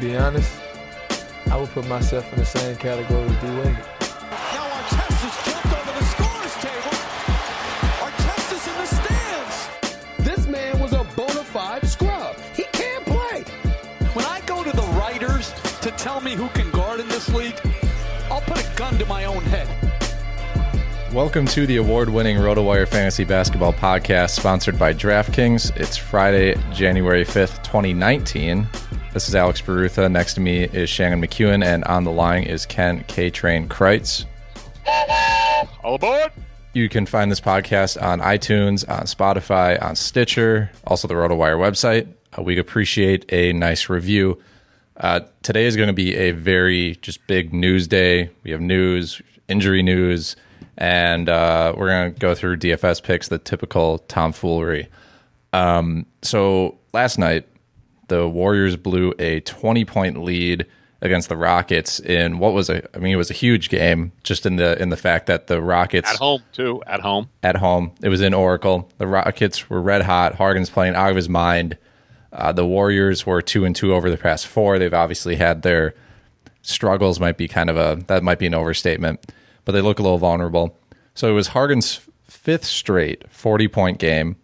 Be honest, I would put myself in the same category as D Wade. Now Artest is jumped over the scorer's table. Artest is in the stands. This man was a bona fide scrub. He can't play. When I go to the writers to tell me who can guard in this league, I'll put a gun to my own head. Welcome to the award winning RotoWire Fantasy Basketball Podcast, sponsored by DraftKings. It's Friday, January 5th, 2019. This is Alex Barutha. Next to me is Shannon McKeown, and on the line is Ken K Train Crites. All aboard! You can find this podcast on iTunes, on Spotify, on Stitcher, also the RotoWire website. Uh, we'd appreciate a nice review. Uh, today is going to be a very just big news day. We have news, injury news, and uh, we're going to go through DFS picks, the typical tomfoolery. Um, so last night, the Warriors blew a 20 point lead against the Rockets in what was a I mean it was a huge game just in the in the fact that the Rockets At home, too. At home. at home. It was in Oracle. The Rockets were red hot. Harden's playing out of his mind. Uh, the Warriors were two and two over the past four. They've obviously had their struggles. Might be kind of a that might be an overstatement, but they look a little vulnerable. So it was Harden's fifth straight forty point game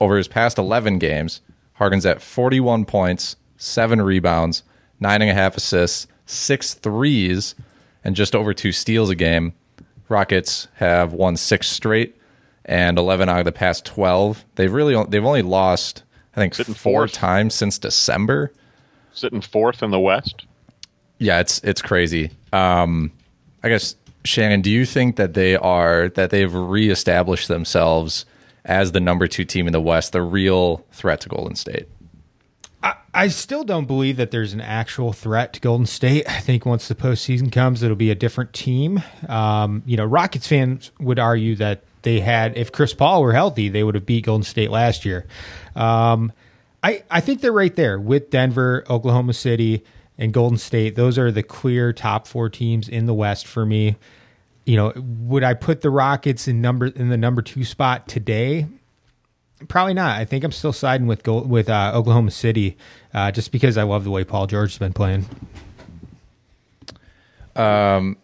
over his past eleven games. Harden's at forty one points, seven rebounds, nine and a half assists, six threes, and just over two steals a game. Rockets have won six straight and 11 out of the past 12. They've really they've only lost I think Sitting four fourth. times since December. Sitting fourth in the West. Yeah, it's it's crazy. Um, I guess Shannon, do you think that they are that they've reestablished themselves as the number two team in the West, the real threat to Golden State? I, still don't believe that there's an actual threat to Golden State. I think once the postseason comes, it'll be a different team. Um, you know, Rockets fans would argue that they had, if Chris Paul were healthy, they would have beat Golden State last year. Um, I, I think they're right there with Denver, Oklahoma City, and Golden State. Those are the clear top four teams in the West for me. You know, would I put the Rockets in number in the number two spot today? Probably not. I think I'm still siding with Gold, with uh, Oklahoma City, uh, just because I love the way Paul George has been playing. Um,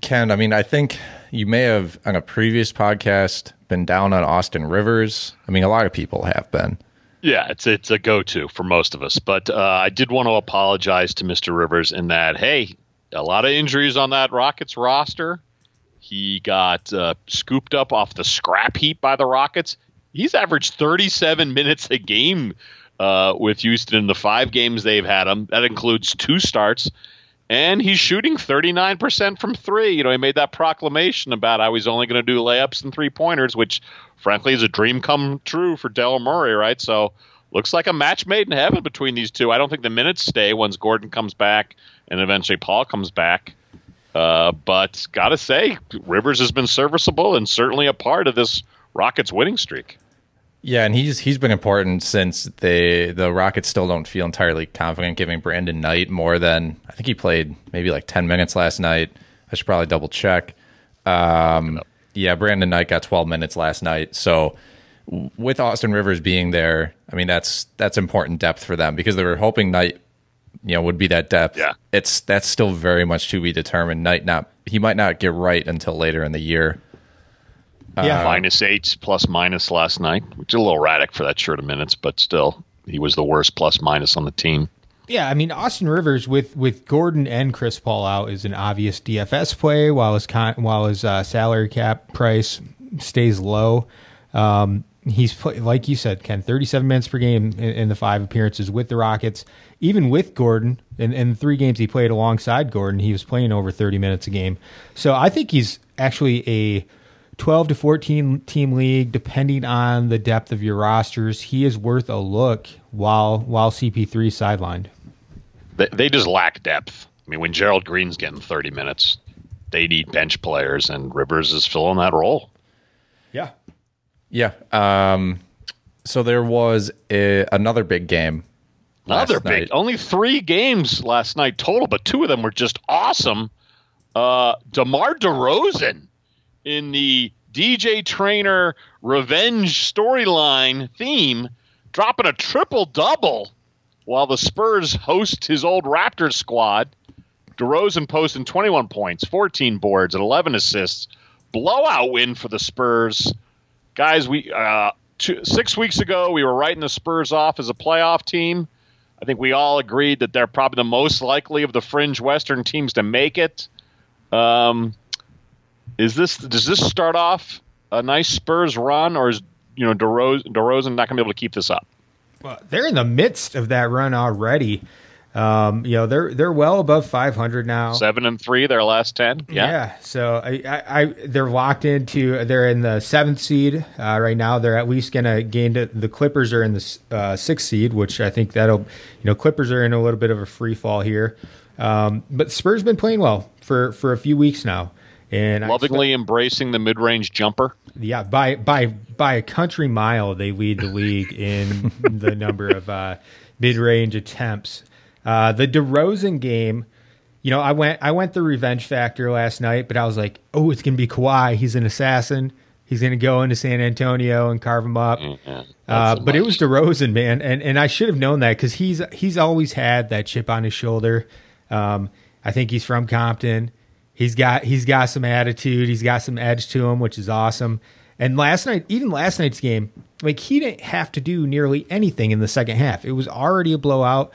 Ken, I mean, I think you may have on a previous podcast been down on Austin Rivers. I mean, a lot of people have been. Yeah, it's it's a go-to for most of us. But uh, I did want to apologize to Mr. Rivers in that hey, a lot of injuries on that Rockets roster. He got uh, scooped up off the scrap heap by the Rockets. He's averaged 37 minutes a game uh, with Houston in the five games they've had him. That includes two starts and he's shooting 39% from three. You know, he made that proclamation about how he's only going to do layups and three pointers, which frankly is a dream come true for Daryl Morey, right? So looks like a match made in heaven between these two. I don't think the minutes stay once Gordon comes back and eventually Paul comes back. Uh, but gotta say, Rivers has been serviceable and certainly a part of this Rockets winning streak. Yeah, and he's he's been important since they the Rockets still don't feel entirely confident giving Brandon Knight more than I think he played maybe like ten minutes last night. I should probably double check. Um, yeah, Brandon Knight got twelve minutes last night. So with Austin Rivers being there, I mean that's that's important depth for them because they were hoping Knight, you know, would be that depth. Yeah, it's that's still very much to be determined. Knight not he might not get right until later in the year. Yeah, uh, minus eight plus minus last night, which is a little erratic for that short of minutes, but still, he was the worst plus minus on the team. Yeah, I mean Austin Rivers with with Gordon and Chris Paul out is an obvious DFS play while his con, while his uh, salary cap price stays low. Um, he's play, like you said, Ken, 37 minutes per game in, in, the five appearances with the Rockets. Even with Gordon, in, in three games he played alongside Gordon, he was playing over 30 minutes a game. So I think he's actually a 12 to 14 team league, depending on the depth of your rosters, he is worth a look while while CP3 sidelined. They, they just lack depth. I mean, when Gerald Green's getting 30 minutes, they need bench players, and Rivers is filling that role. Yeah. Um, so there was a, another big game. Another big. Night. Only three games last night total, but two of them were just awesome. Uh, DeMar DeRozan in the DJ Trainer revenge storyline theme, dropping a triple double while the Spurs host his old Raptors squad. DeRozan posting 21 points, 14 boards, and 11 assists. Blowout win for the Spurs. Guys, we uh, two, six weeks ago we were writing the Spurs off as a playoff team. I think we all agreed that they're probably the most likely of the fringe Western teams to make it. Um, is this does this start off a nice Spurs run, or is you know DeRozan, DeRozan not going to be able to keep this up? Well, they're in the midst of that run already. Um, you know they're they're well above 500 now. Seven and three, their last ten. Yeah. Yeah. So I, I, I they're locked into. They're in the seventh seed uh, right now. They're at least going to gain. To, the Clippers are in the uh, sixth seed, which I think that'll. You know, Clippers are in a little bit of a free fall here. Um, but Spurs have been playing well for for a few weeks now and lovingly expect, embracing the mid-range jumper. Yeah, by by by a country mile, they lead the league in the number of uh, mid-range attempts. Uh, the DeRozan game, you know, I went I went the revenge factor last night, but I was like, oh, it's gonna be Kawhi. He's an assassin. He's gonna go into San Antonio and carve him up. Mm-hmm. Uh, but it was DeRozan, man, and and I should have known that because he's he's always had that chip on his shoulder. Um, I think he's from Compton. He's got he's got some attitude. He's got some edge to him, which is awesome. And last night, even last night's game, like he didn't have to do nearly anything in the second half. It was already a blowout.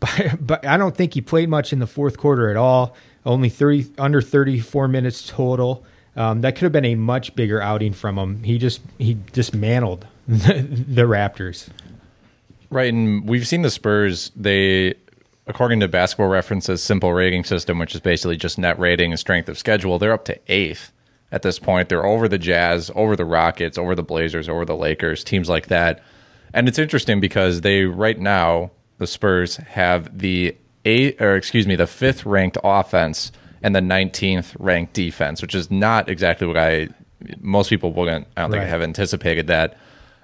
But, but I don't think he played much in the fourth quarter at all. Only thirty under thirty four minutes total. Um, that could have been a much bigger outing from him. He just he dismantled the, the Raptors. Right, and we've seen the Spurs. They according to Basketball Reference's simple rating system, which is basically just net rating and strength of schedule, they're up to eighth at this point. They're over the Jazz, over the Rockets, over the Blazers, over the Lakers, teams like that. And it's interesting because they right now the Spurs have the eight or excuse me the fifth ranked offense and the 19th ranked defense, which is not exactly what I most people wouldn't I don't think right. have anticipated that.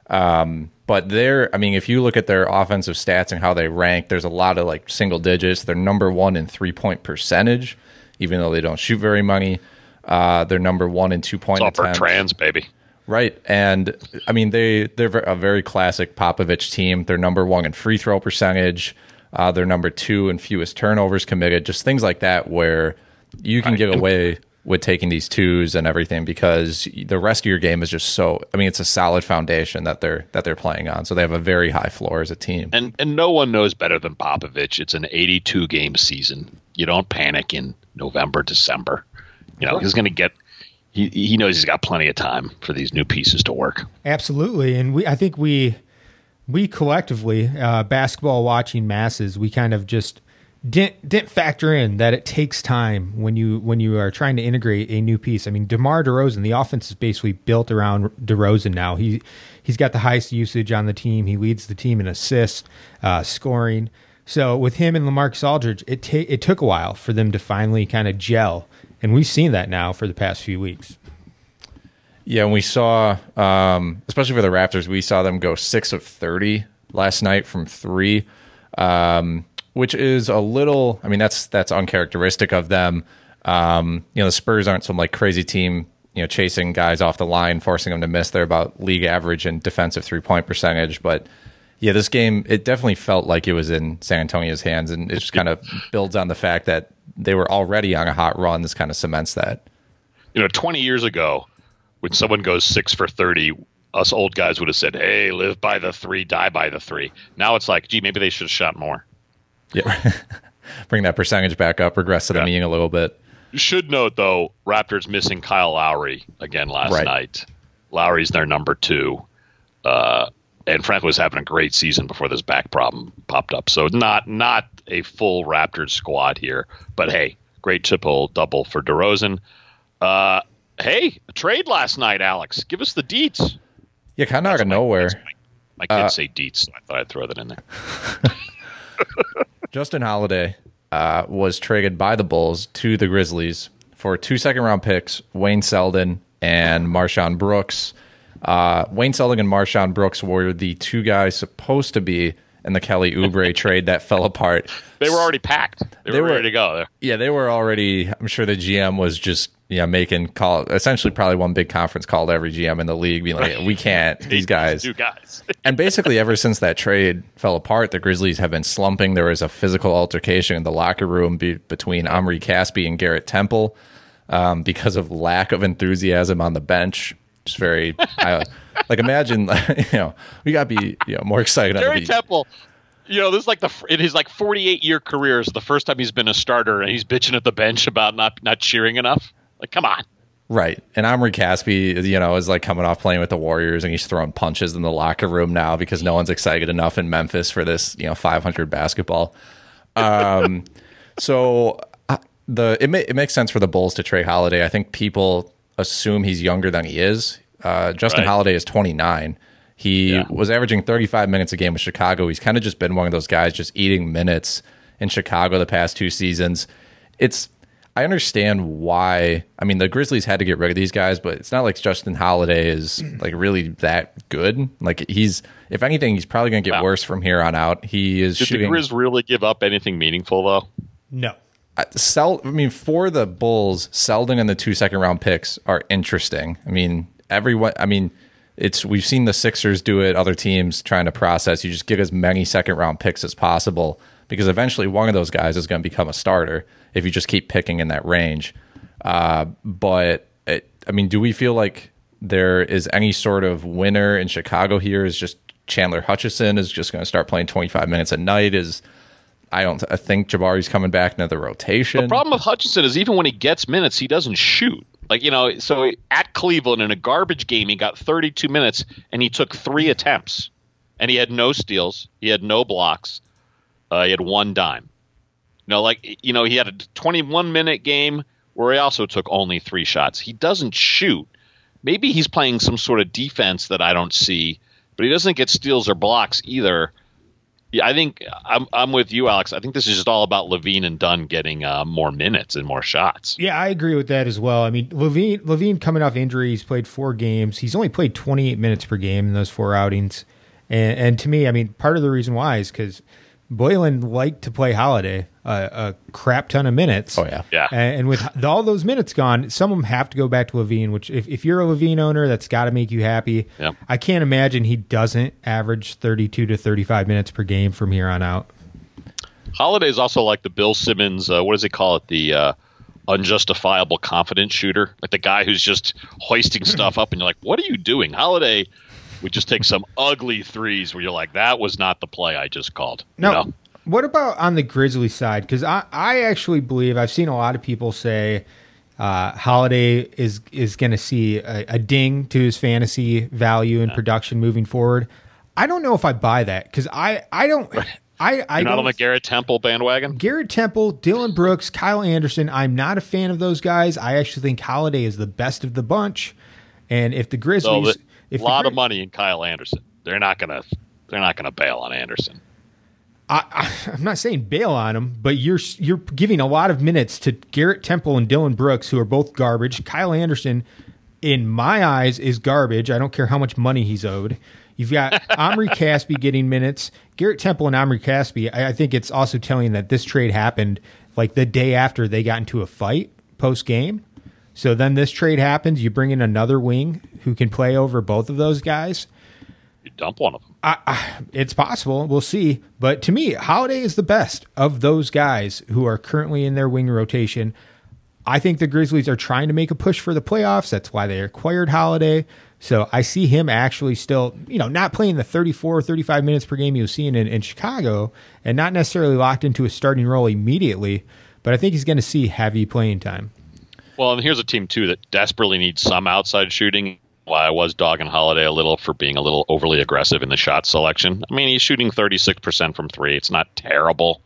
Um, but they're, I mean, if you look at their offensive stats and how they rank, there's a lot of like single digits. They're number one in three point percentage, even though they don't shoot very many. Uh, they're number one in two point it's all attempts. trans, baby. Right, and I mean they they're a very classic Popovich team. They're number one in free throw percentage. Uh, they're number two in fewest turnovers committed. Just things like that where you can get away with taking these twos and everything because the rest of your game is just so I mean it's a solid foundation that they're that they're playing on. So they have a very high floor as a team. And and no one knows better than Popovich. It's an 82 game season. You don't panic in November, December. You know, he's going to get he he knows he's got plenty of time for these new pieces to work. Absolutely. And we I think we we collectively uh, basketball watching masses, we kind of just didn't didn't factor in that it takes time when you when you are trying to integrate a new piece. I mean, DeMar DeRozan, the offense is basically built around DeRozan now. He he's got the highest usage on the team. He leads the team in assists, uh, scoring. So with him and LaMarcus Aldridge, it ta- it took a while for them to finally kind of gel, and we've seen that now for the past few weeks. Yeah, and we saw, um, especially for the Raptors, we saw them go six of thirty last night from three. Um, which is a little. I mean, that's that's uncharacteristic of them. Um, you know, the Spurs aren't some like crazy team. You know, chasing guys off the line, forcing them to miss. They're about league average in defensive three point percentage, but yeah, this game it definitely felt like it was in San Antonio's hands, and it just kind of builds on the fact that they were already on a hot run. This kind of cements that. You know, 20 years ago, when someone goes six for 30, us old guys would have said, "Hey, live by the three, die by the three. Now it's like, gee, maybe they should have shot more. Yeah. Bring that percentage back up, regress to the yeah. mean a little bit. You should note though, Raptors missing Kyle Lowry again last right. night. Lowry's their number two. Uh, and Frank was having a great season before this back problem popped up. So not not a full Raptors squad here, but hey, great triple double for DeRozan. Uh, hey, a trade last night, Alex. Give us the deets. Yeah, kind of out of nowhere. My, my kids uh, say deets, so I thought I'd throw that in there. Justin Holiday uh, was traded by the Bulls to the Grizzlies for two second round picks, Wayne Selden and MarShon Brooks. Uh, Wayne Selden and MarShon Brooks were the two guys supposed to be in the Kelly Oubre trade that fell apart. They were already packed. They, they were, were ready to go. There. Yeah, they were already. I'm sure the GM was just yeah, making call essentially probably one big conference call to every GM in the league, being like, we can't these guys. Two guys. and basically, ever since that trade fell apart, the Grizzlies have been slumping. There was a physical altercation in the locker room be, between Omri Caspi and Garrett Temple um, because of lack of enthusiasm on the bench. Just very I, like imagine you know we got to be you know more excited. Garrett Temple you know, this is like the in his like 48 year career is the first time he's been a starter and he's bitching at the bench about not not cheering enough. Like, come on. Right. And Omri Caspi, you know, is like coming off playing with the Warriors and he's throwing punches in the locker room now because no one's excited enough in Memphis for this, you know, 500 basketball. Um, so uh, the it, it makes sense for the Bulls to trade Holiday. I think people assume he's younger than he is. Uh, Justin right. Holiday is 29. He yeah. was averaging 35 minutes a game with Chicago. He's kind of just been one of those guys just eating minutes in Chicago the past two seasons. It's I understand why. I mean, the Grizzlies had to get rid of these guys, but it's not like Justin Holiday is like really that good. Like he's, if anything, he's probably going to get wow. worse from here on out. He is. Did shooting, the Grizz really give up anything meaningful though? No. I, mean, for the Bulls, Selden and the two second round picks are interesting. I mean, everyone. I mean, it's we've seen the Sixers do it. Other teams trying to process. You just get as many second round picks as possible because eventually one of those guys is going to become a starter if you just keep picking in that range. Uh, but it, I mean, do we feel like there is any sort of winner in Chicago here? Is just Chandler Hutchison is just going to start playing 25 minutes a night? Is I don't I think Jabari's coming back into the rotation. The problem with Hutchison is even when he gets minutes, he doesn't shoot. Like, you know, so at Cleveland in a garbage game, he got 32 minutes and he took three attempts and he had no steals, he had no blocks, uh, he had one dime. You know, like you know, he had a 21 minute game where he also took only three shots. He doesn't shoot. Maybe he's playing some sort of defense that I don't see, but he doesn't get steals or blocks either. Yeah, I think I'm, I'm with you, Alex. I think this is just all about LaVine and Dunn getting uh, more minutes and more shots. Yeah, I agree with that as well. I mean, LaVine LaVine coming off injury, he's played four games. He's only played 28 minutes per game in those four outings, and, and to me, I mean, part of the reason why is because Boylen liked to play Holiday uh, a crap ton of minutes. Oh yeah, yeah. And, and with all those minutes gone, some of them have to go back to LaVine. Which, if, if you're a LaVine owner, that's got to make you happy. Yeah. I can't imagine he doesn't average 32 to 35 minutes per game from here on out. Holiday is also like the Bill Simmons. Uh, what does he call it? The uh, unjustifiable confidence shooter, like the guy who's just hoisting stuff up, and you're like, "What are you doing?" Holiday would just take some ugly threes where you're like, "That was not the play I just called." No. You know? What about on the Grizzly side? Because I, I actually believe I've seen a lot of people say uh, Holiday is is going to see a, a, ding to his fantasy value and yeah. production moving forward. I don't know if I buy that because I I don't. I, I You're not on the Garrett Temple bandwagon. Garrett Temple, Dillon Brooks, Kyle Anderson. I'm not a fan of those guys. I actually think Holiday is the best of the bunch. And if the Grizzlies, so the, a lot of money in Kyle Anderson, they're not gonna they're not gonna bail on Anderson. I, am not saying bail on him, but you're you're giving a lot of minutes to Garrett Temple and Dillon Brooks, who are both garbage. Kyle Anderson, in my eyes, is garbage. I don't care how much money he's owed. You've got Omri Caspi getting minutes. Garrett Temple and Omri Caspi. I, I think it's also telling that this trade happened like the day after they got into a fight post game. So then this trade happens. You bring in another wing who can play over both of those guys. You dump one of them. I, I, it's possible. We'll see. But to me, Holiday is the best of those guys who are currently in their wing rotation. I think the Grizzlies are trying to make a push for the playoffs. That's why they acquired Holiday. So I see him actually still, you know, not playing the 34 or 35 minutes per game he was seeing in, in Chicago and not necessarily locked into a starting role immediately. But I think he's going to see heavy playing time. Well, and here's a team, too, that desperately needs some outside shooting why I was dogging Holiday a little for being a little overly aggressive in the shot selection. I mean, he's shooting 36% from three. It's not terrible,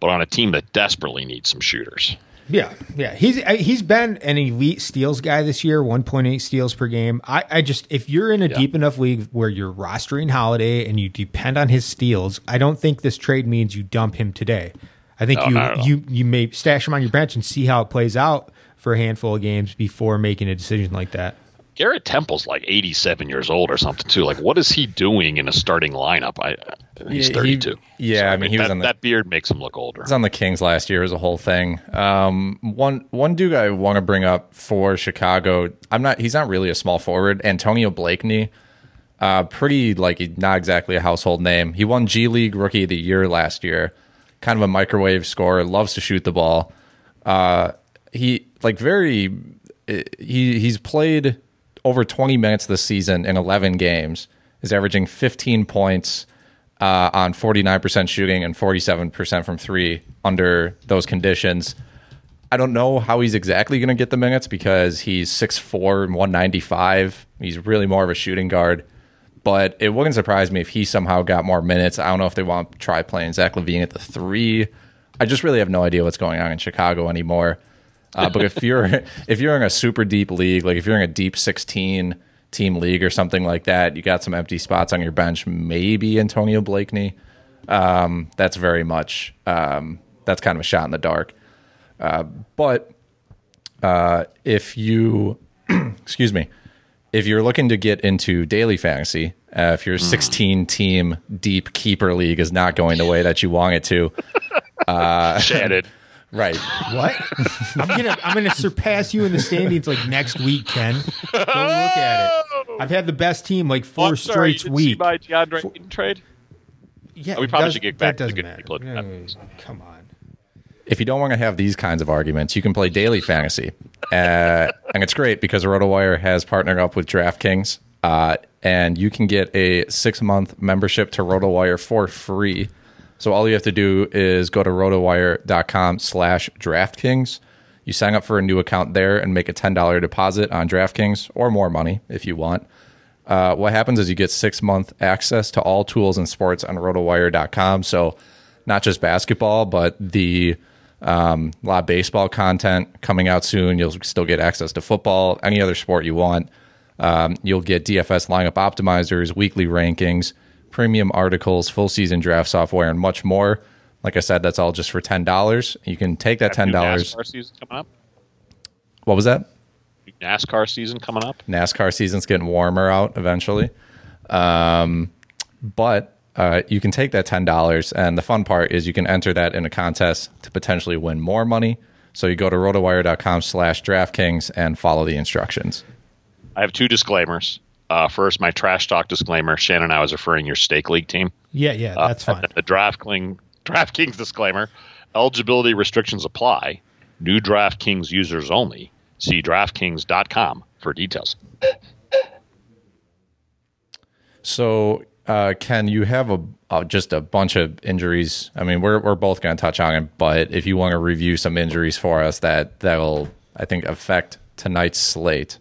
but on a team that desperately needs some shooters. Yeah, yeah, he's uh, he's been an elite steals guy this year, 1.8 steals per game. I, I just if you're in a yeah. deep enough league where you're rostering Holiday and you depend on his steals, I don't think this trade means you dump him today. I think no, you you you may stash him on your bench and see how it plays out for a handful of games before making a decision like that. Garrett Temple's like 87 years old or something too. Like, what is he doing in a starting lineup? I he's 32. He, yeah, so, I mean, he that, was on the, that beard makes him look older. He's on the Kings last year as a whole thing. Um, one one dude I want to bring up for Chicago. I'm not. He's not really a small forward. Antonio Blakeney. Uh, pretty like not exactly a household name. He won G League Rookie of the Year last year. Kind of a microwave scorer. Loves to shoot the ball. Uh, he like very. He he's played over 20 minutes this season in 11 games, is averaging 15 points uh, on 49% shooting and 47% from three under those conditions. I don't know how he's exactly going to get the minutes because he's 6'4 and 195. He's really more of a shooting guard. But it wouldn't surprise me if he somehow got more minutes. I don't know if they want to try playing Zach LaVine at the three. I just really have no idea what's going on in Chicago anymore. Uh, but if you're if you're in a super deep league, like if you're in a deep 16 team league or something like that, you got some empty spots on your bench. Maybe Antonio Blakeney. Um, that's very much um, that's kind of a shot in the dark. Uh, but uh, if you excuse me, if you're looking to get into daily fantasy, uh, if your 16 team deep keeper league is not going the way that you want it to, uh, Shattered. Right. What? I'm gonna I'm gonna surpass you in the standings like next week, Ken. Go look at it. I've had the best team like four oh, straight sorry, weeks. by DeAndre For, trade. Yeah, oh, we probably should get back to doesn't the good matter. people. Mm, come on. If you don't want to have these kinds of arguments, you can play daily fantasy, uh, and it's great because RotoWire has partnered up with DraftKings, uh, and you can get a six month membership to RotoWire for free so all you have to do is go to rotowire.com slash DraftKings. You sign up for a new account there and make a $10 deposit on DraftKings or more money if you want. Uh, what happens is you get six month access to all tools and sports on rotowire.com. So not just basketball, but the um, a lot of baseball content coming out soon. You'll still get access to football, any other sport you want. Um, you'll get DFS lineup optimizers, weekly rankings, premium articles, full season draft software, and much more. Like I said, that's all just for ten dollars. You can take that ten dollars. NASCAR season coming up. What was that? NASCAR season coming up. NASCAR season's getting warmer out eventually, um, but uh, you can take that $10. And the fun part is you can enter that in a contest to potentially win more money. So you go to rotowire.com slash DraftKings and follow the instructions. I have two disclaimers. Uh, first, my trash talk disclaimer. Shannon, I was referring your stake league team. Yeah, yeah, that's uh, fine. The DraftKings DraftKings disclaimer: eligibility restrictions apply. New DraftKings users only. See DraftKings.com for details. So, uh, Ken, you have a uh, just a bunch of injuries. I mean, we're we're both going to touch on it, but if you want to review some injuries for us, that that will I think affect tonight's slate.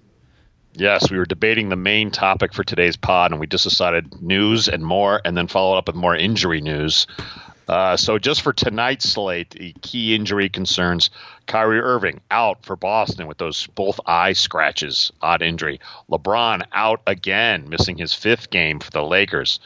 Yes, we were debating the main topic for today's pod, and we just decided news and more, and then followed up with more injury news. Uh, so just for tonight's slate, the key injury concerns Kyrie Irving out for Boston with those both eye scratches, odd injury. LeBron out again, missing his fifth game for the Lakers.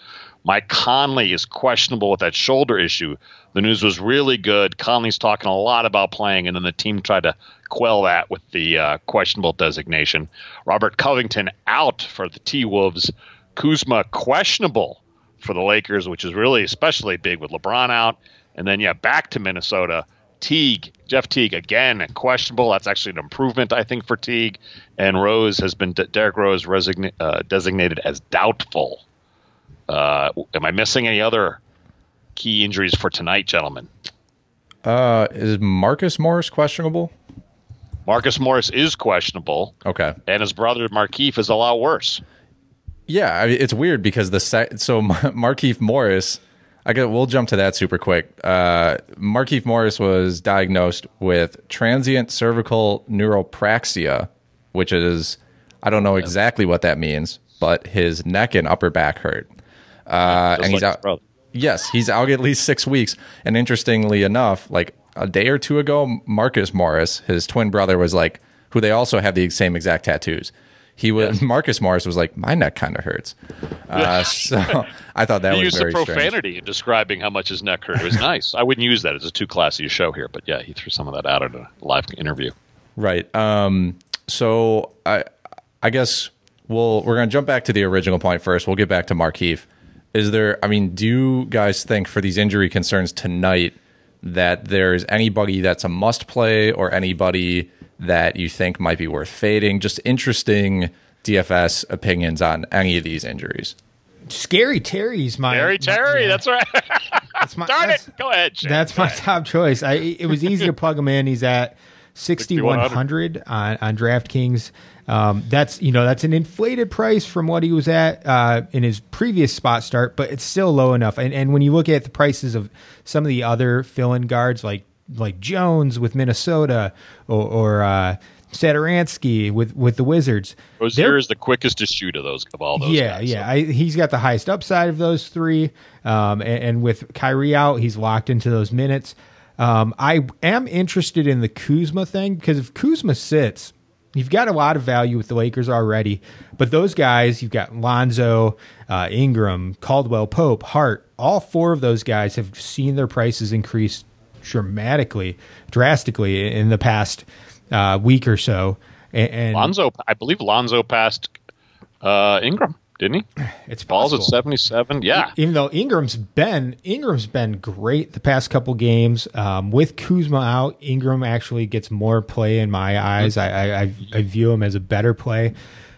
Mike Conley is questionable with that shoulder issue. The news was really good. Conley's talking a lot about playing, and then the team tried to quell that with the uh, questionable designation. Robert Covington out for the T Wolves. Kuzma questionable for the Lakers, which is really especially big with LeBron out. And then, yeah, back to Minnesota. Teague, Jeff Teague, again, questionable. That's actually an improvement, I think, for Teague. And Rose has been, Derrick Rose resigna- uh, designated as doubtful. Uh, am I missing any other key injuries for tonight, gentlemen? Uh, is Marcus Morris questionable? Marcus Morris is questionable. Okay. And his brother Markieff is a lot worse. Yeah, I mean, it's weird because the sec- so Markieff Morris, I get we'll jump to that super quick. Uh, Markieff Morris was diagnosed with transient cervical neuropraxia, which is I don't know exactly what that means, but his neck and upper back hurt, uh, and he's like out. Yes, he's out at least six weeks. And interestingly enough, like a day or two ago, Marcus Morris, his twin brother, was like, who they also have the same exact tattoos he was. Marcus Morris was like, my neck kind of hurts. Uh, so I thought that he was used very the profanity strange. in describing how much his neck hurt. It was nice. I wouldn't use that It's a too classy a show here, but yeah, he threw some of that out in a live interview. Right. Um, so I I guess we'll we're gonna jump back to the original point first. We'll get back to Markieff. Is there? I mean, do you guys think for these injury concerns tonight that there's anybody that's a must play or anybody that you think might be worth fading? Just interesting DFS opinions on any of these injuries. Scary Terry's my Scary Terry. My, that's right. That's my, Darn that's, it. Go ahead. Shane. That's Go my ahead. top choice. I, it was easy to plug him in. He's at 6100 on, on DraftKings. Um, that's you know that's an inflated price from what he was at uh, in his previous spot start, but it's still low enough. And, and when you look at the prices of some of the other fill-in guards like like Jones with Minnesota or, or uh, with with the Wizards. Rozier is the quickest to shoot of those of all those. Yeah, guys, yeah. So. I, he's got the highest upside of those three, um, and, and, with Kyrie out, he's locked into those minutes. Um, I am interested in the Kuzma thing because if Kuzma sits, you've got a lot of value with the Lakers already. But those guys, you've got Lonzo, uh, Ingram, Caldwell Pope, Hart. All four of those guys have seen their prices increase dramatically, drastically in the past uh, week or so. And, and, Lonzo, I believe Lonzo passed uh, Ingram, didn't he? It's balls possible. at seventy seven. Yeah, even though Ingram's been Ingram's been great the past couple games. Um, with Kuzma out, Ingram actually gets more play in my eyes. Mm-hmm. I, I I view him as a better play.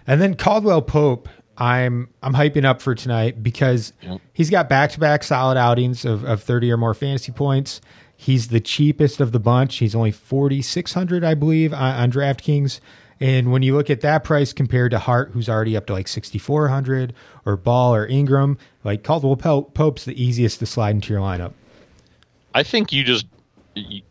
And then Caldwell Pope, I'm I'm hyping up for tonight because yep. he's got back to back solid outings of, of 30 or more fantasy points. He's the cheapest of the bunch. He's only 4600 I believe, on, on DraftKings. And when you look at that price compared to Hart, who's already up to like 6,400, or Ball or Ingram, like Caldwell Pope's the easiest to slide into your lineup. I think you just, you,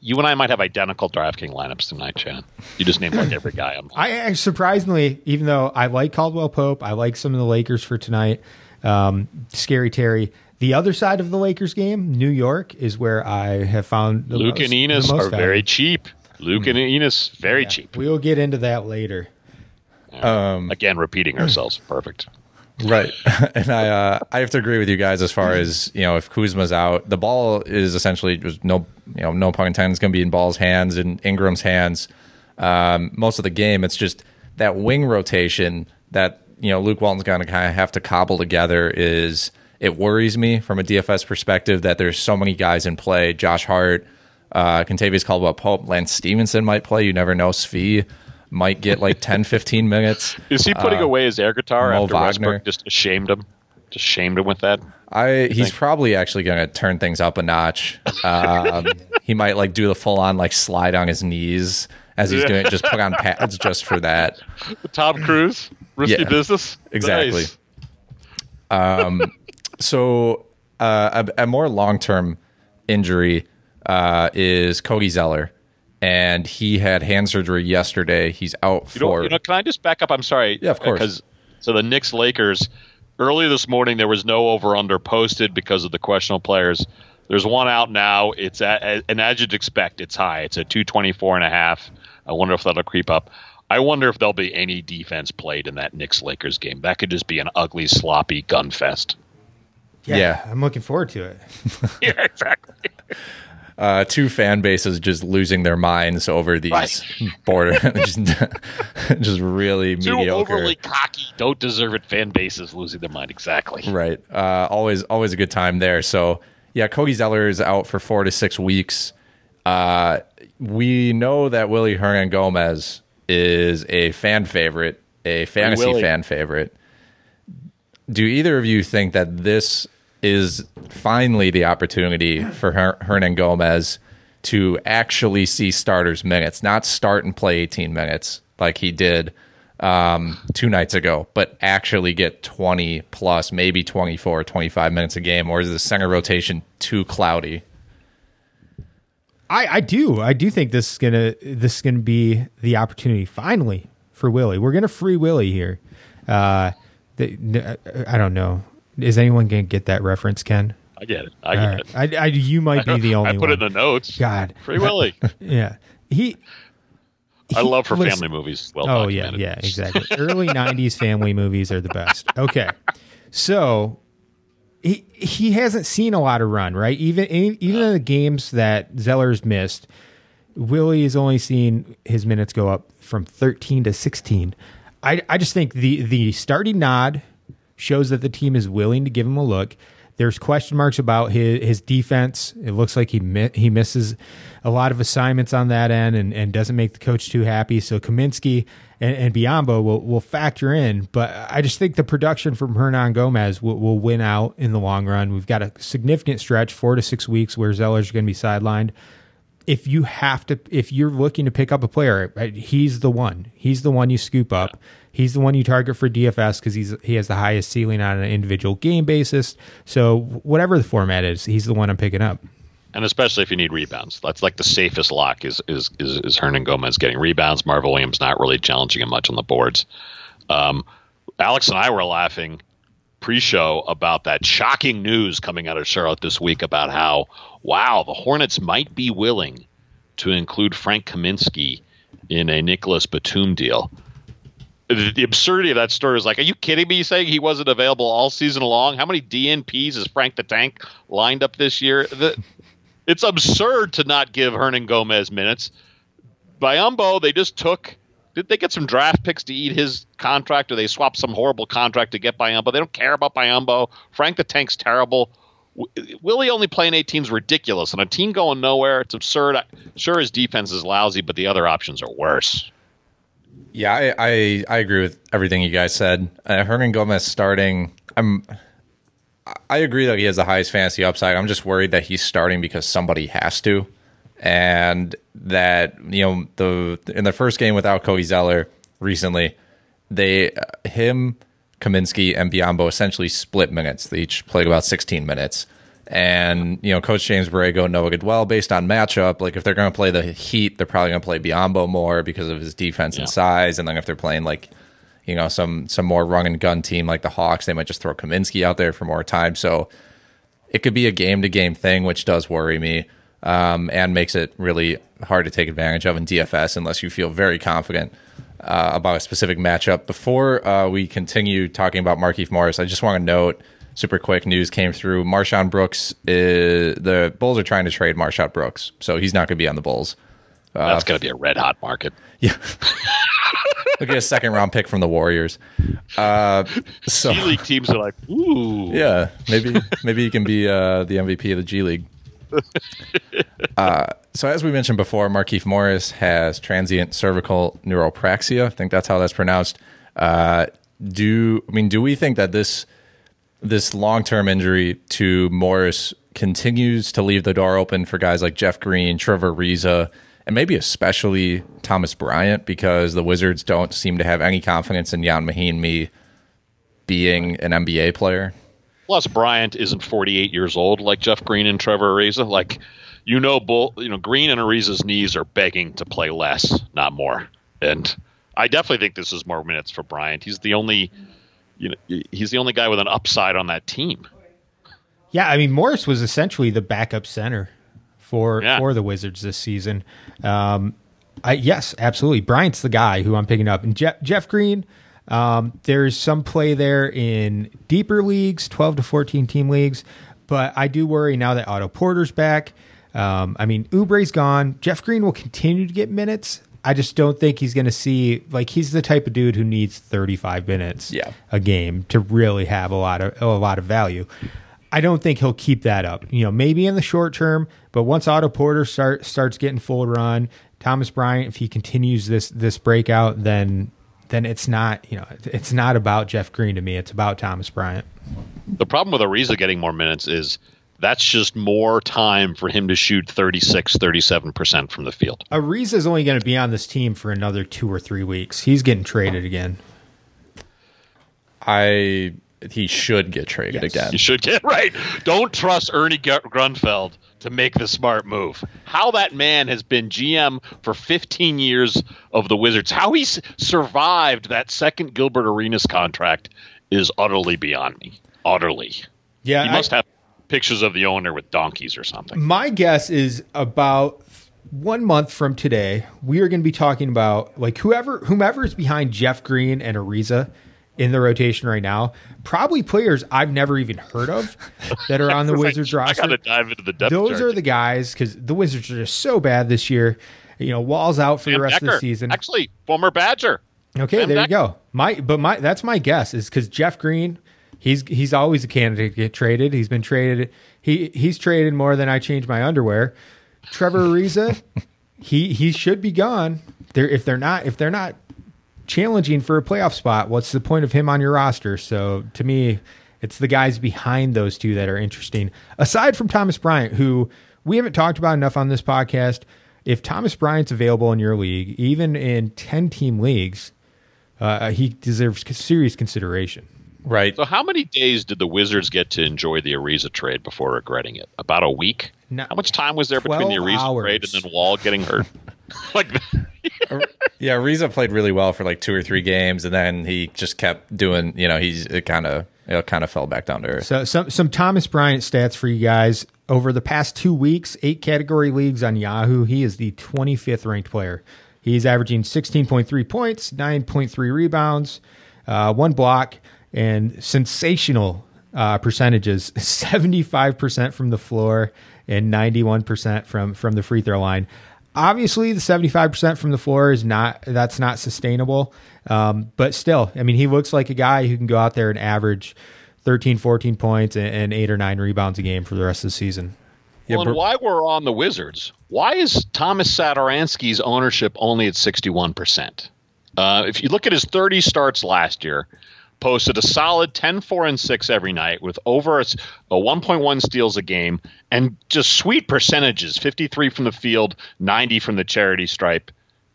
you and I might have identical DraftKings lineups tonight, Shannon. You just named like every guy. On I surprisingly, even though I like Caldwell Pope, I like some of the Lakers for tonight. Um, Scary Terry. The other side of the Lakers game, New York, is where I have found Luke most, and Enes are value. very cheap. Luke and Enes very yeah, cheap. We'll get into that later. Um, Again, repeating ourselves. Perfect. Right, and I uh, I have to agree with you guys as far as you know if Kuzma's out, the ball is essentially just no you know no pun intended is going to be in Ball's hands and Ingram's hands um, most of the game. It's just that wing rotation that you know Luke Walton's going to kind of have to cobble together is it worries me from a DFS perspective that there's so many guys in play. Josh Hart, uh, Kentavious Caldwell Pope, Lance Stephenson might play. You never know. Svi might get like 10, 15 minutes. Is he putting Uh, away his air guitar Mo after Wagner. Westbrook just shamed him? Just shamed him with that. I he's probably actually going to turn things up a notch. Um, he might like do the full on like slide on his knees as he's doing it. Just put on pads just for that. Tom Cruise, risky Yeah, business. exactly. Nice. So uh, a, a more long term injury uh, is Cody Zeller, and he had hand surgery yesterday. He's out You know, for you know, can I just back up? I'm sorry. Yeah, of course. Because so the Knicks Lakers early this morning there was no over under posted because of the questionable players. There's one out now. It's at, and as you'd expect, it's high. It's at 224 and a half. I wonder if that'll creep up. I wonder if there'll be any defense played in that Knicks Lakers game. That could just be an ugly, sloppy gun fest. Yeah. I'm looking forward to it. yeah, exactly. uh, two fan bases just losing their minds over these Right. border, just, just really Too mediocre. overly cocky, don't deserve it. Fan bases losing their mind. Exactly. Right. Uh, always, always a good time there. So, yeah, Cody Zeller is out for four to six weeks. Uh, we know that Willy Hernangomez is a fan favorite, a fantasy fan favorite. Do either of you think that this is finally the opportunity for Her- Hernangomez to actually see starters minutes, not start and play 18 minutes like he did um, two nights ago, but actually get 20 plus, maybe 24, 25 minutes a game? Or is the center rotation too cloudy? I, I do. I do think this is gonna this is gonna be the opportunity finally for Willie. We're gonna free Willie here. Uh, the, n- I don't know. Is anyone gonna get that reference, Ken? I get it. I get right. it. I, I, you might be the only one. I put one. it in the notes. God, Free Willie. yeah. He. I he- love her listen- family movies. Well oh yeah, yeah, exactly. Early '90s family movies are the best. Okay, so he he hasn't seen a lot of run, right? Even even in the games that Zeller's missed, Willie has only seen his minutes go up from 13 to 16. I I just think the the starting nod shows that the team is willing to give him a look. There's question marks about his his defense. It looks like he mi- he misses a lot of assignments on that end and, and doesn't make the coach too happy. So Kaminsky and, and Biyombo will, will factor in. But I just think the production from Hernangomez will, will win out in the long run. We've got a significant stretch, four to six weeks, where Zeller's going to be sidelined if you have to if you're looking to pick up a player right, he's the one he's the one you scoop up he's the one you target for dfs because he's he has the highest ceiling on an individual game basis so whatever the format is he's the one i'm picking up and especially if you need rebounds. That's like the safest lock is is is, is Hernangomez getting rebounds. Marvin Williams not really challenging him much on the boards. Um, Alex and I were laughing pre-show about that shocking news coming out of Charlotte this week about how wow the Hornets might be willing to include Frank Kaminsky in a Nicolas Batum deal. The, absurdity of that story is like, are you kidding me? Saying he wasn't available all season long? How many DNPs has Frank the Tank lined up this year? The, it's absurd to not give Hernangomez minutes. Biyombo, they just took. Did they get some draft picks to eat his contract, or they swapped some horrible contract to get Biyombo? They don't care about Biyombo. Frank the Tank's terrible. Willie only playing 18 is ridiculous. and a team going nowhere, it's absurd. Sure, his defense is lousy, but the other options are worse. Yeah, I, I, I agree with everything you guys said. Uh, Hernangomez starting, I'm, I agree that he has the highest fantasy upside. I'm just worried that he's starting because somebody has to, and that you know the in the first game without Cody Zeller recently, they uh, him, Kaminsky, and Biyombo essentially split minutes. They each played about 16 minutes. And you know, Coach James Borrego know good well based on matchup. Like if they're going to play the Heat, they're probably going to play Biyombo more because of his defense and size. And then if they're playing like, you know, some some more run and gun team like the Hawks, they might just throw Kaminsky out there for more time. So it could be a game to game thing, which does worry me um, and makes it really hard to take advantage of in DFS unless you feel very confident uh, about a specific matchup. Before uh, we continue talking about Markieff Morris, I just want to note super quick news came through. MarShon Brooks, is, the Bulls are trying to trade MarShon Brooks, so he's not going to be on the Bulls. That's going to be a red hot market. Yeah. Look at a second round pick from the Warriors. Uh, so G League teams are like, ooh, yeah, maybe maybe he can be uh, the MVP of the G League. Uh, so as we mentioned before, Markieff Morris has transient cervical neuropraxia. I think that's how that's pronounced. Uh, do I mean do we think that this this long term injury to Morris continues to leave the door open for guys like Jeff Green, Trevor Ariza, and maybe especially Thomas Bryant because the Wizards don't seem to have any confidence in Ian Mahinmi being an NBA player. Plus, Bryant isn't 48 years old like Jeff Green and Trevor Ariza. Like, you know, both you know Green and Ariza's knees are begging to play less, not more. And I definitely think this is more minutes for Bryant. He's the only, you know, he's the only guy with an upside on that team. Yeah, I mean Morris was essentially the backup center for yeah. for the Wizards this season. Um, I, yes, absolutely. Bryant's the guy who I'm picking up, and Jeff, Jeff Green. Um, there's some play there in deeper leagues, 12 to 14 team leagues, but I do worry now that Otto Porter's back. Um, I mean, Oubre's gone. Jeff Green will continue to get minutes. I just don't think he's going to see like he's the type of dude who needs 35 minutes yeah. a game to really have a lot of a lot of value. I don't think he'll keep that up. You know, maybe in the short term, but once Otto Porter start starts getting full run, Thomas Bryant, if he continues this this breakout, then then it's not you know it's not about Jeff Green to me. It's about Thomas Bryant. The problem with Ariza getting more minutes is that's just more time for him to shoot 36 37% from the field. Ariza is only going to be on this team for another 2 or 3 weeks. He's getting traded again. I he should get traded yes. again. You should get right. Don't trust Ernie Grunfeld to make the smart move. How that man has been GM for 15 years of the Wizards, how he's survived that second Gilbert Arenas contract is utterly beyond me. Utterly. Yeah, he must have pictures of the owner with donkeys or something. My guess is about one month from today, we are going to be talking about like whoever whomever is behind Jeff Green and Ariza in the rotation right now. Probably players I've never even heard of that are on the Wizards roster. I got to dive into the depth. Those chart. are the guys because the Wizards are just so bad this year. You know, Wall's out for Sam the rest Dekker. of the season. Actually, former Badger. Okay, Sam there Dekker. you go. My but my that's my guess is because Jeff Green, he's he's always a candidate to get traded. He's been traded. He he's traded more than I change my underwear. Trevor Ariza, he he should be gone. They're if they're not if they're not challenging for a playoff spot, what's the point of him on your roster? So to me, it's the guys behind those two that are interesting. Aside from Thomas Bryant, who we haven't talked about enough on this podcast. If Thomas Bryant's available in your league, even in 10 team leagues, uh, he deserves serious consideration. Right. So, how many days did the Wizards get to enjoy the Ariza trade before regretting it? About a week. how much time was there between the Ariza hours. trade and then Wall getting hurt? like, yeah, Ariza played really well for like two or three games, and then he just kept doing. You know, he's it kind of it kind of fell back down to earth. So some some Thomas Bryant stats for you guys over the past two weeks, eight category leagues on Yahoo. He is the 25th ranked player. He's averaging 16.3 points, 9.3 rebounds, uh, one block and sensational uh, percentages 75% from the floor and 91% from from the free throw line obviously the 75% from the floor is not that's not sustainable um, but still i mean he looks like a guy who can go out there and average 13 14 points and, and eight or nine rebounds a game for the rest of the season well, and why we're on the Wizards, why is Thomas Satoransky's ownership only at 61%? Uh, if you look at his 30 starts last year, posted a solid 10 4 and 6 every night with over a, a 1.1 steals a game and just sweet percentages 53 from the field 90 from the charity stripe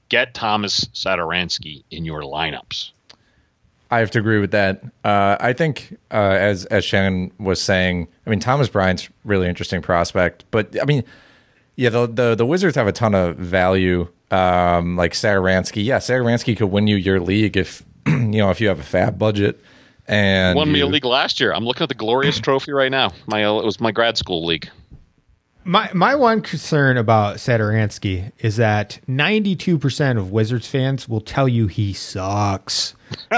get thomas satoransky in your lineups I have to agree with that. Uh, I think, uh, as as Shannon was saying, I mean Thomas Bryant's really interesting prospect, but I mean, yeah, the the, the Wizards have a ton of value. Um, like Satoransky, yeah, Satoransky could win you your league if you know, if you have a FAAB budget and won you, me a league last year. I'm looking at the glorious trophy right now. My uh, it was my grad school league. My my one concern about Satoransky is that 92% of Wizards fans will tell you he sucks.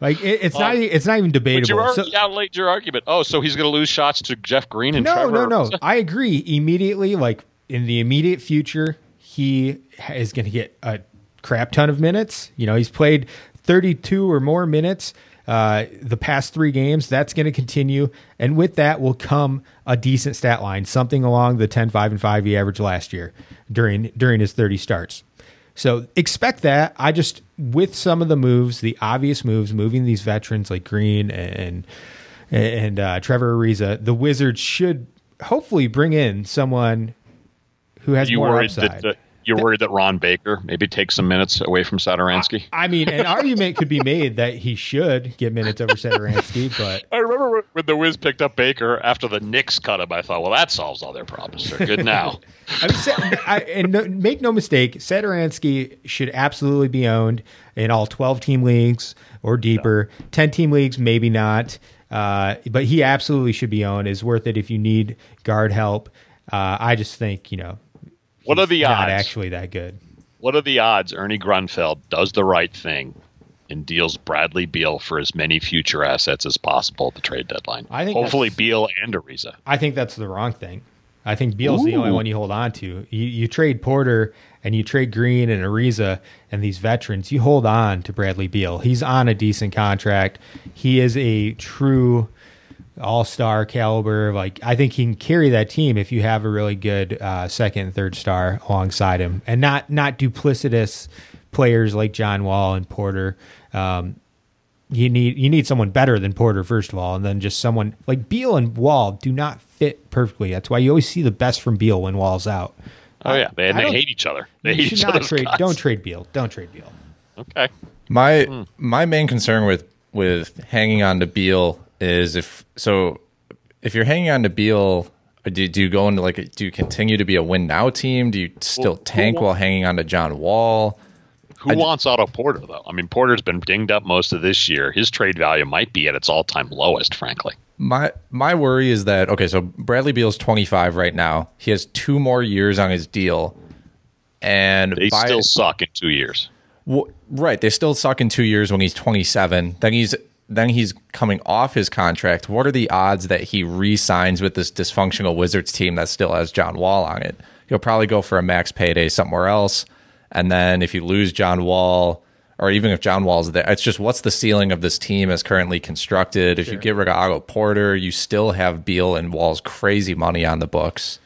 like it, it's not it's not even debatable. But you already so, outlaid your argument. Oh, so he's going to lose shots to Jeff Green and no, Trevor. no, no. No. I agree immediately. Like in the immediate future, he is going to get a crap ton of minutes. You know, he's played 32 or more minutes uh, the past three games. That's going to continue. And with that will come a decent stat line, something along the 10, 5, and 5 he averaged last year during during his 30 starts. So expect that. I just with some of the moves, the obvious moves, moving these veterans like Green and and uh, Trevor Ariza, the Wizards should hopefully bring in someone who has you more upside. that you're worried that Ron Baker maybe takes some minutes away from Satoransky? I mean, an argument could be made that he should get minutes over Satoransky, but I remember when the Wiz picked up Baker after the Knicks cut him. I thought, well, that solves all their problems. They're good now. I mean, I, and no, make no mistake, Satoransky should absolutely be owned in all 12 team leagues or deeper. 10 team leagues, maybe not. Uh, but he absolutely should be owned. Is worth it if you need guard help. Uh, I just think you know. What are the not odds? actually that good? What are the odds Ernie Grunfeld does the right thing and deals Bradley Beal for as many future assets as possible at the trade deadline? I think hopefully Beal and Ariza. I think that's the wrong thing. I think Beal's the only one you hold on to. You, you trade Porter and you trade Green and Ariza and these veterans. You hold on to Bradley Beal. He's on a decent contract. He is a true all star caliber. Like I think he can carry that team if you have a really good uh, second and third star alongside him, and not not duplicitous players like John Wall and Porter. Um, you need you need someone better than Porter first of all, and then just someone like Beal and Wall do not fit perfectly. That's why you always see the best from Beal when Wall's out. Oh yeah, they, and they hate each other. They you hate should each not trade. guts. Don't trade Beal. Don't trade Beal. Okay. My Hmm. my main concern with with hanging on to Beal is if so if you're hanging on to Beal, uh, do, do you go into like a, do you continue to be a win now team? Do you still Well, tank while hanging on to John Wall? Who wants Otto Porter though? I mean, Porter's been dinged up most of this year. His trade value might be at its all-time lowest, frankly. My my worry is that okay, so Bradley Beal's 25 right now. He has two more years on his deal, and They by- still suck in two years. Well, right, they still suck in two years when he's 27. Then he's then he's coming off his contract. What are the odds that he re-signs with this dysfunctional Wizards team that still has John Wall on it? He'll probably go for a max payday somewhere else. And then if you lose John Wall, or even if John Wall's there, it's just what's the ceiling of this team as currently constructed? If you get rid of Otto Porter, you still have Beal and Wall's crazy money on the books.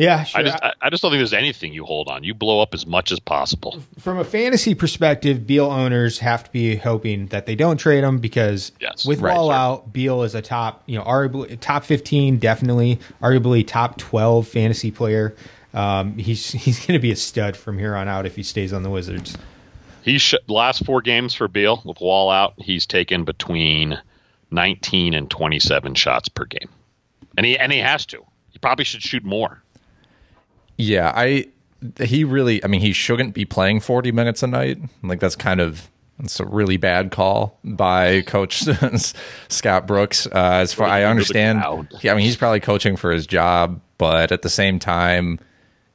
Yeah, sure. I just, I, I just don't think there's anything you hold on. You blow up as much as possible. From a fantasy perspective, Beal owners have to be hoping that they don't trade him because Yes. with Right, Wall sure. out, Beal is a top, you know, arguably top fifteen, definitely, arguably top twelve fantasy player. Um, he's he's going to be a stud from here on out if he stays on the Wizards. He sh- last four games for Beal with Wall out, he's taken between 19 and 27 shots per game, and he and he has to. He probably should shoot more. Yeah, I he really I mean he shouldn't be playing 40 minutes a night. Like that's kind of it's a really bad call by coach Scott Brooks. Uh, as far I understand, yeah, I mean he's probably coaching for his job, but at the same time,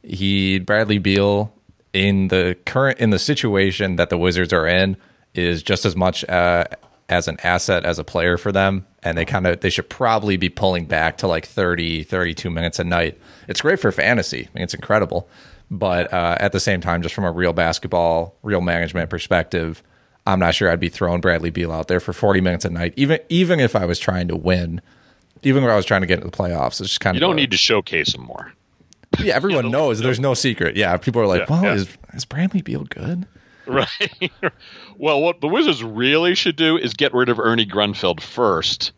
he Bradley Beal in the current in the situation that the Wizards are in is just as much uh, as an asset as a player for them and they kind of they should probably be pulling back to like 30 32 minutes a night. It's great for fantasy. I mean it's incredible. But uh, at the same time just from a real basketball real management perspective i'm not sure i'd be throwing bradley beal out there for 40 minutes a night even even if i was trying to win even if i was trying to get into the playoffs. It's just kind You of you don't a- need to showcase him more. yeah everyone knows. There's no secret. Yeah people are like Yeah, well yeah. is, is bradley beal good Right. well, what the Wizards really should do is get rid of Ernie Grunfeld first.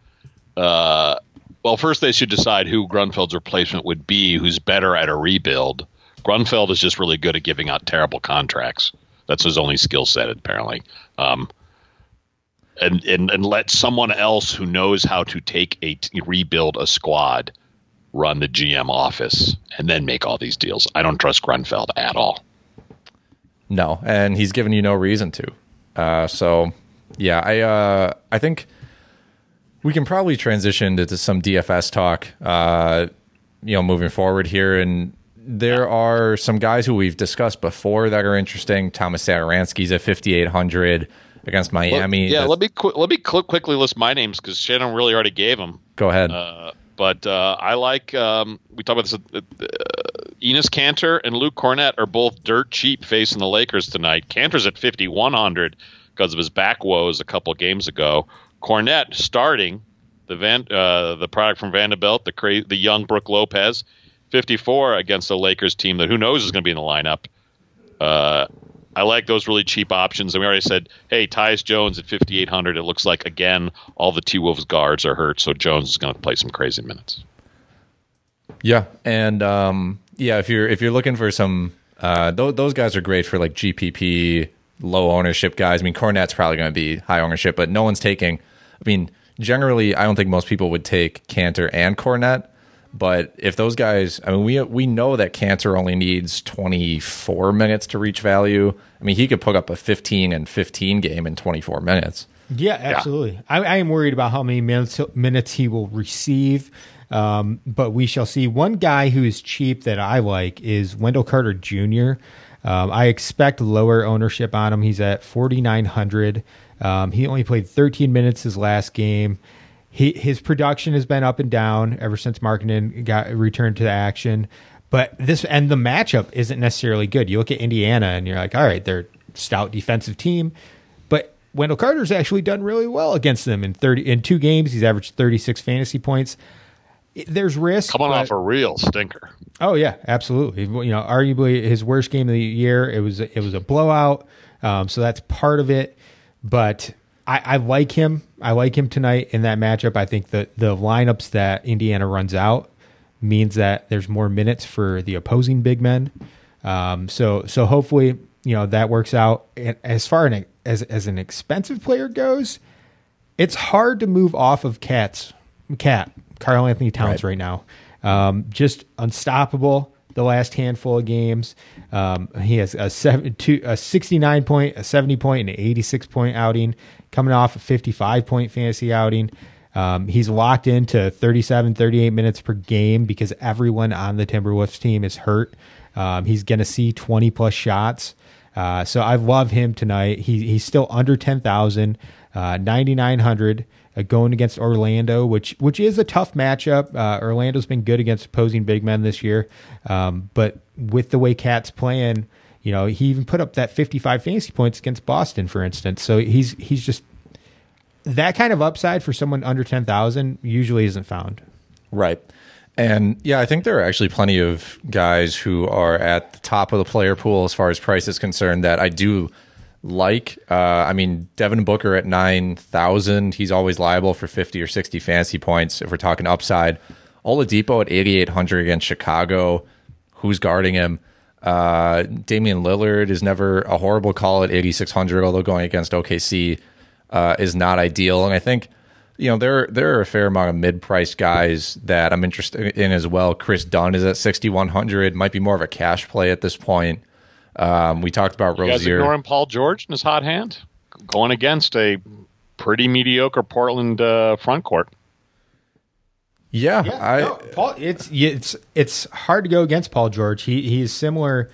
Uh, well, first they should decide who Grunfeld's replacement would be, who's better at a rebuild. Grunfeld is just really good at giving out terrible contracts. That's his only skill set, apparently. Um, and, and and let someone else who knows how to take a t- rebuild a squad run the GM office and then make all these deals. I don't trust Grunfeld at all. No, and he's given you no reason to. Uh, so, yeah, I uh, I think we can probably transition to, some DFS talk. Uh, you know, moving forward here, and there are some guys who we've discussed before that are interesting. Thomas Satoransky's at fifty eight hundred against Miami. yeah, That's- let me qu- let me cl- quickly list my names because Shannon really already gave them. go ahead. Uh, but uh, I like um, we talked about this. Enes Kanter and Luke Kornet are both dirt cheap facing the Lakers tonight. Kanter's at 5100 because of his back woes a couple games ago. Cornett starting the Van uh, the product from Vanderbilt, the cra- the young Brook Lopez, 54 against the Lakers team that who knows is going to be in the lineup. Uh, I like those really cheap options. And we already said, hey, Tyus Jones at 5,800. It looks like, again, all the T Wolves guards are hurt. So Jones is going to play some crazy minutes. Yeah. And, um, yeah, if you're, if you're looking for some, uh, th- those guys are great for like GPP, low ownership guys. I mean, Kornet's probably going to be high ownership, but no one's taking, I mean, generally, I don't think most people would take Kanter and Kornet. But if those guys, I mean, we we know that Kanter only needs 24 minutes to reach value. I mean, he could put up a 15 and 15 game in 24 minutes. Yeah, absolutely. Yeah. I, I, am worried about how many minutes, minutes he will receive, um, but we shall see. One guy who is cheap that I like is Wendell Carter Jr. Um, I expect lower ownership on him. He's at 4,900. Um, he only played 13 minutes his last game he his production has been up and down ever since Markkanen got returned to the action. But this and the matchup isn't necessarily good. You look at Indiana and you're like, all right, they're stout defensive team, but Wendell Carter's actually done really well against them in thirty in two games. He's averaged thirty six fantasy points. There's risk coming but, off a real stinker. Oh yeah, absolutely. You know, arguably his worst game of the year. It was it was a blowout, um, so that's part of it. But I, I like him. I like him tonight in that matchup. I think that the lineups that Indiana runs out means that there's more minutes for the opposing big men. Um, so so hopefully you know that works out. As far as as an expensive player goes, it's hard to move off of Cats Cat Karl-Anthony Towns right, right now. Um, just unstoppable the last handful of games. Um, he has a seven, two, a 69 point, a 70 point, and an 86 point outing, coming off a 55 point fantasy outing. Um, he's locked into 37, 38 minutes per game because everyone on the Timberwolves team is hurt. Um, he's going to see 20 plus shots. Uh, so I love him tonight. He, he's still under 10,000, uh, 9,900 uh, going against Orlando, which which is a tough matchup. Uh, Orlando's been good against opposing big men this year, um, but with the way KAT's playing, you know, he even put up that 55 fantasy points against Boston, for instance. So he's he's just that kind of upside for someone under 10,000 usually isn't found. Right. And yeah, I think there are actually plenty of guys who are at the top of the player pool as far as price is concerned that I do like. Uh, I mean, Devin Booker at 9,000, he's always liable for 50 or 60 fantasy points if we're talking upside. Oladipo at 8,800 against Chicago. Who's guarding him? Uh, Damian Lillard is never a horrible call at 8,600, although going against OKC uh, is not ideal. And I think, you know, there, there are a fair amount of mid priced guys that I'm interested in as well. Kris Dunn is at 6,100, might be more of a cash play at this point. Um, we talked about you Rozier. Guys ignoring Paul George in his hot hand, going against a pretty mediocre Portland uh, front court. Yeah, yeah I, no, Paul, it's it's it's hard to go against Paul George. He he's similar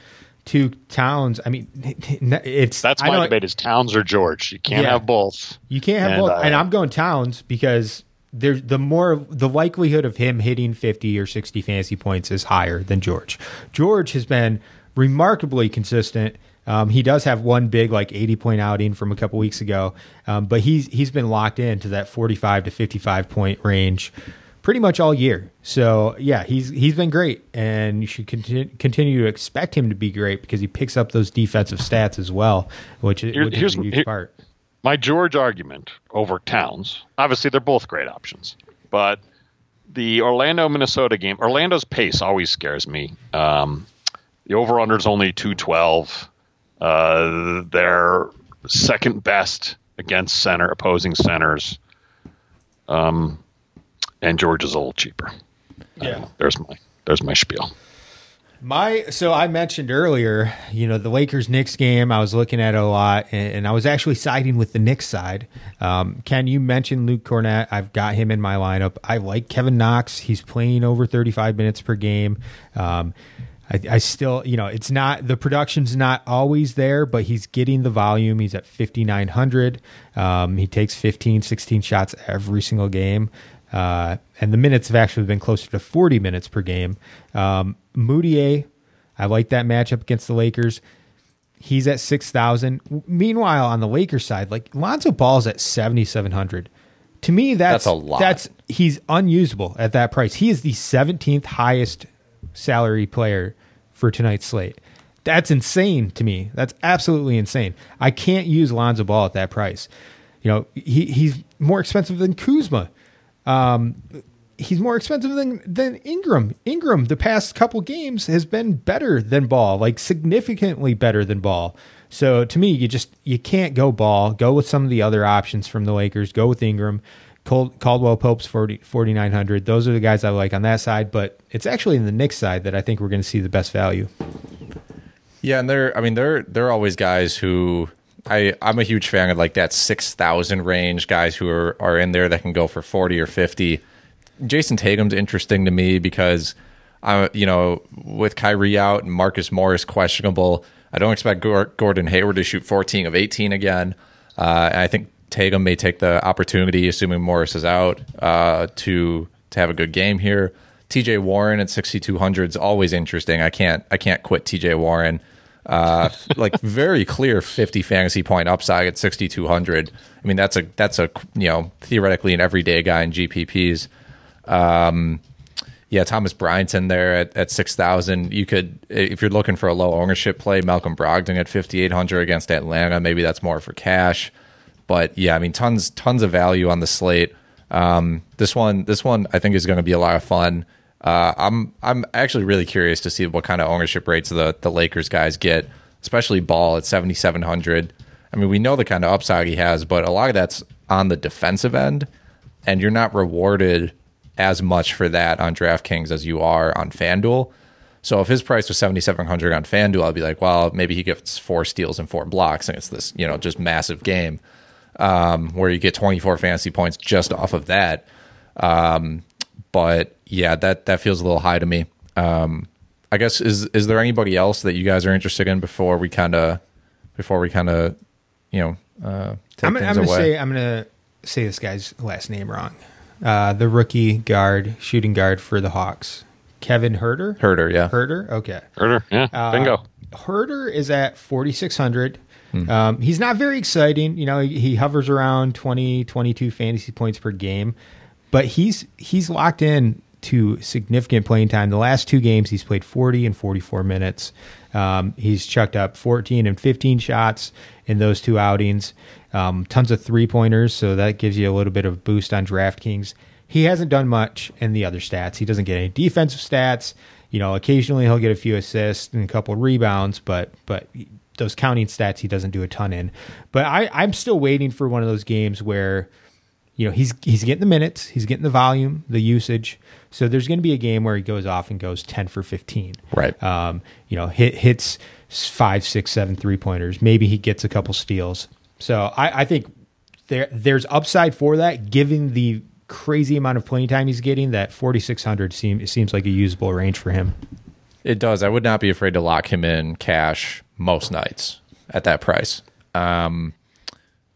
to Towns. I mean, it's that's my debate: is Towns or George? You can't yeah, have both. You can't have and, both. Uh, and I'm going Towns because there's the more the likelihood of him hitting 50 or 60 fantasy points is higher than George. George has been remarkably consistent. Um, he does have one big like 80 point outing from a couple weeks ago, um, but he's he's been locked into that 45 to 55 point range pretty much all year. So yeah, he's he's been great, and you should continue continue to expect him to be great because he picks up those defensive stats as well, which, Here, which is a huge here, part. My George argument over Towns. Obviously, they're both great options, but the Orlando Minnesota game, Orlando's pace always scares me. Um, the over under is only 212. Uh, they're second best against center opposing centers. Um, and George is a little cheaper. Yeah. there's my there's my spiel. My so I mentioned earlier, you know, the Lakers Knicks game. I was looking at it a lot, and, and I was actually siding with the Knicks side. Um, Ken, you mentioned Luke Kornet. I've got him in my lineup. I like Kevin Knox. He's playing over 35 minutes per game. Um, I, I, still, you know, it's not the production's not always there, but he's getting the volume. He's at 5,900. Um, he takes 15, 16 shots every single game. Uh, and the minutes have actually been closer to 40 minutes per game. Um, Mudiay I like that matchup against the Lakers. He's at 6,000. Meanwhile, on the Lakers side, like Lonzo Ball's at 7,700. To me, that's, That's a lot. That's he's unusable at that price. He is the 17th highest salary player for tonight's slate. That's insane to me. That's absolutely insane. I can't use Lonzo Ball at that price. You know, he, he's more expensive than Kuzma. Um, he's more expensive than than Ingram. Ingram, the past couple games, has been better than Ball, like significantly better than Ball. So to me, you just you can't go Ball. Go with some of the other options from the Lakers. Go with Ingram. Caldwell Pope's 40, 4,900. Those are the guys I like on that side, but it's actually in the Knicks side that I think we're going to see the best value. Yeah, and they're I mean they're they're always guys who I I'm a huge fan of like that six thousand range guys who are are in there that can go for forty or fifty. Jayson Tatum's interesting to me because I you know with Kyrie out and Marcus Morris questionable, I don't expect Gordon Hayward to shoot fourteen of eighteen again. Uh, I think Tatum may take the opportunity, assuming Morris is out, uh, to to have a good game here. TJ Warren at 6200 is always interesting. I can't I can't quit TJ Warren. Uh, like very clear 50 fantasy point upside at 6200. I mean that's a that's a you know theoretically an everyday guy in GPPs. Um, yeah, Thomas Bryant's in there at, at 6,000. You could, if you're looking for a low ownership play, Malcolm Brogdon at 5,800 against Atlanta. Maybe that's more for cash. But yeah, I mean, tons, tons of value on the slate. Um, this one, this one, I think is going to be a lot of fun. Uh, I'm, I'm actually really curious to see what kind of ownership rates the the Lakers guys get, especially Ball at 7,700. I mean, we know the kind of upside he has, but a lot of that's on the defensive end, and you're not rewarded as much for that on DraftKings as you are on FanDuel. So if his price was 7700 on FanDuel, I'd be like, well, maybe he gets four steals and four blocks and it's this, you know, just massive game um, where you get 24 fantasy points just off of that. Um, but yeah, that that feels a little high to me. Um, I guess is is there anybody else that you guys are interested in before we kind of before we kind of you know uh, take I'm, gonna- I'm gonna away? say I'm gonna say this guy's last name wrong. Uh, the rookie guard, shooting guard for the Hawks, Kevin Herder. Herder, yeah. Herder, Okay. Herder, yeah, Uh, bingo. Herder is at 4,600. Um, he's not very exciting. You know, he, he hovers around 20, 22 fantasy points per game, but he's he's locked in to significant playing time. The last two games, he's played 40 and 44 minutes. Um, he's chucked up 14 and 15 shots in those two outings. Um, tons of three pointers, so that gives you a little bit of boost on DraftKings. He hasn't done much in the other stats. He doesn't get any defensive stats. You know, occasionally he'll get a few assists and a couple rebounds, but but those counting stats he doesn't do a ton in. But I, I'm still waiting for one of those games where you know he's he's getting the minutes, he's getting the volume, the usage. So there's going to be a game where he goes off and goes 10 for 15. Right. Um, you know, hit hits five, six, seven three pointers. Maybe he gets a couple steals. So I, I think there there's upside for that, given the crazy amount of playing time he's getting. That 4600 seems seems like a usable range for him. It does. I would not be afraid to lock him in cash most nights at that price. Um,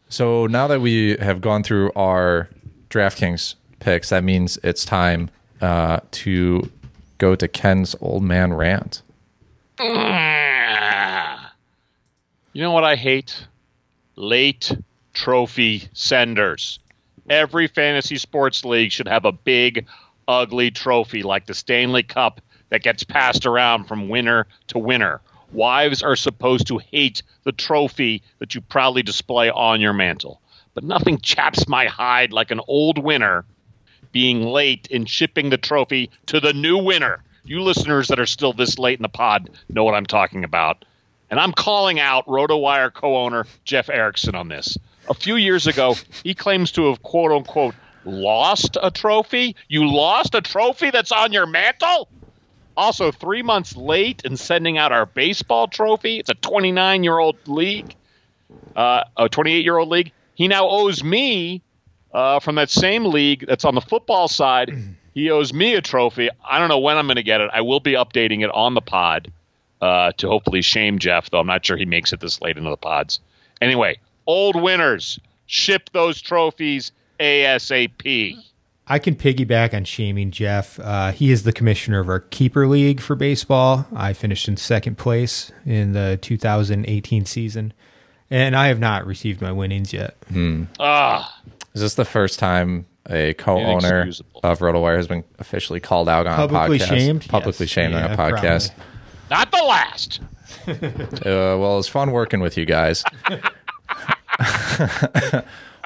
so now that we have gone through our DraftKings picks, that means it's time uh, to go to Ken's old man rant. You know what I hate? Late trophy senders. Every fantasy sports league should have a big, ugly trophy like the Stanley Cup that gets passed around from winner to winner. Wives are supposed to hate the trophy that you proudly display on your mantle. But nothing chaps my hide like an old winner being late in shipping the trophy to the new winner. You listeners that are still this late in the pod know what I'm talking about. And I'm calling out RotoWire co owner Jeff Erickson on this. A few years ago, he claims to have quote unquote lost a trophy. You lost a trophy that's on your mantle? Also, three months late in sending out our baseball trophy. It's a 29 year old league, uh, a 28 year old league. He now owes me uh, from that same league that's on the football side. He owes me a trophy. I don't know when I'm going to get it. I will be updating it on the pod uh, to hopefully shame Jeff, though I'm not sure he makes it this late into the pods. Anyway, old winners, ship those trophies ASAP. I can piggyback on shaming Jeff. Uh, he is the commissioner of our keeper league for baseball. I finished in second place in the 2018 season, and I have not received my winnings yet. Hmm. Ah, Is this the first time a co-owner Inexcusable. of RotoWire has been officially called out on Publicly a podcast? shamed? Publicly Yes. shamed on a podcast. not the last. Uh, well, it's fun working with you guys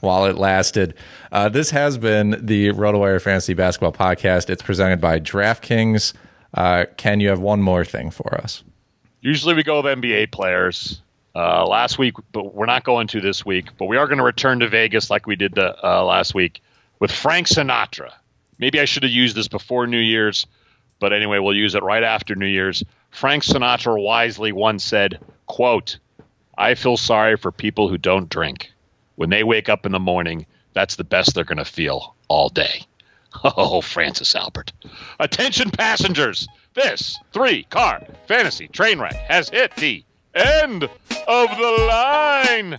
while it lasted. Uh, this has been the RotoWire Fantasy Basketball Podcast. It's presented by DraftKings. Uh, Ken, you have one more thing for us. Usually we go with NBA players. Uh, last week, but we're not going to this week. But we are going to return to Vegas like we did the, uh, last week with Frank Sinatra. Maybe I should have used this before New Year's, but anyway, we'll use it right after New Year's. Frank Sinatra wisely once said, "quote I feel sorry for people who don't drink. When they wake up in the morning, that's the best they're going to feel all day." Oh, Francis Albert. Attention passengers. This three car fantasy train wreck has hit the end of the line.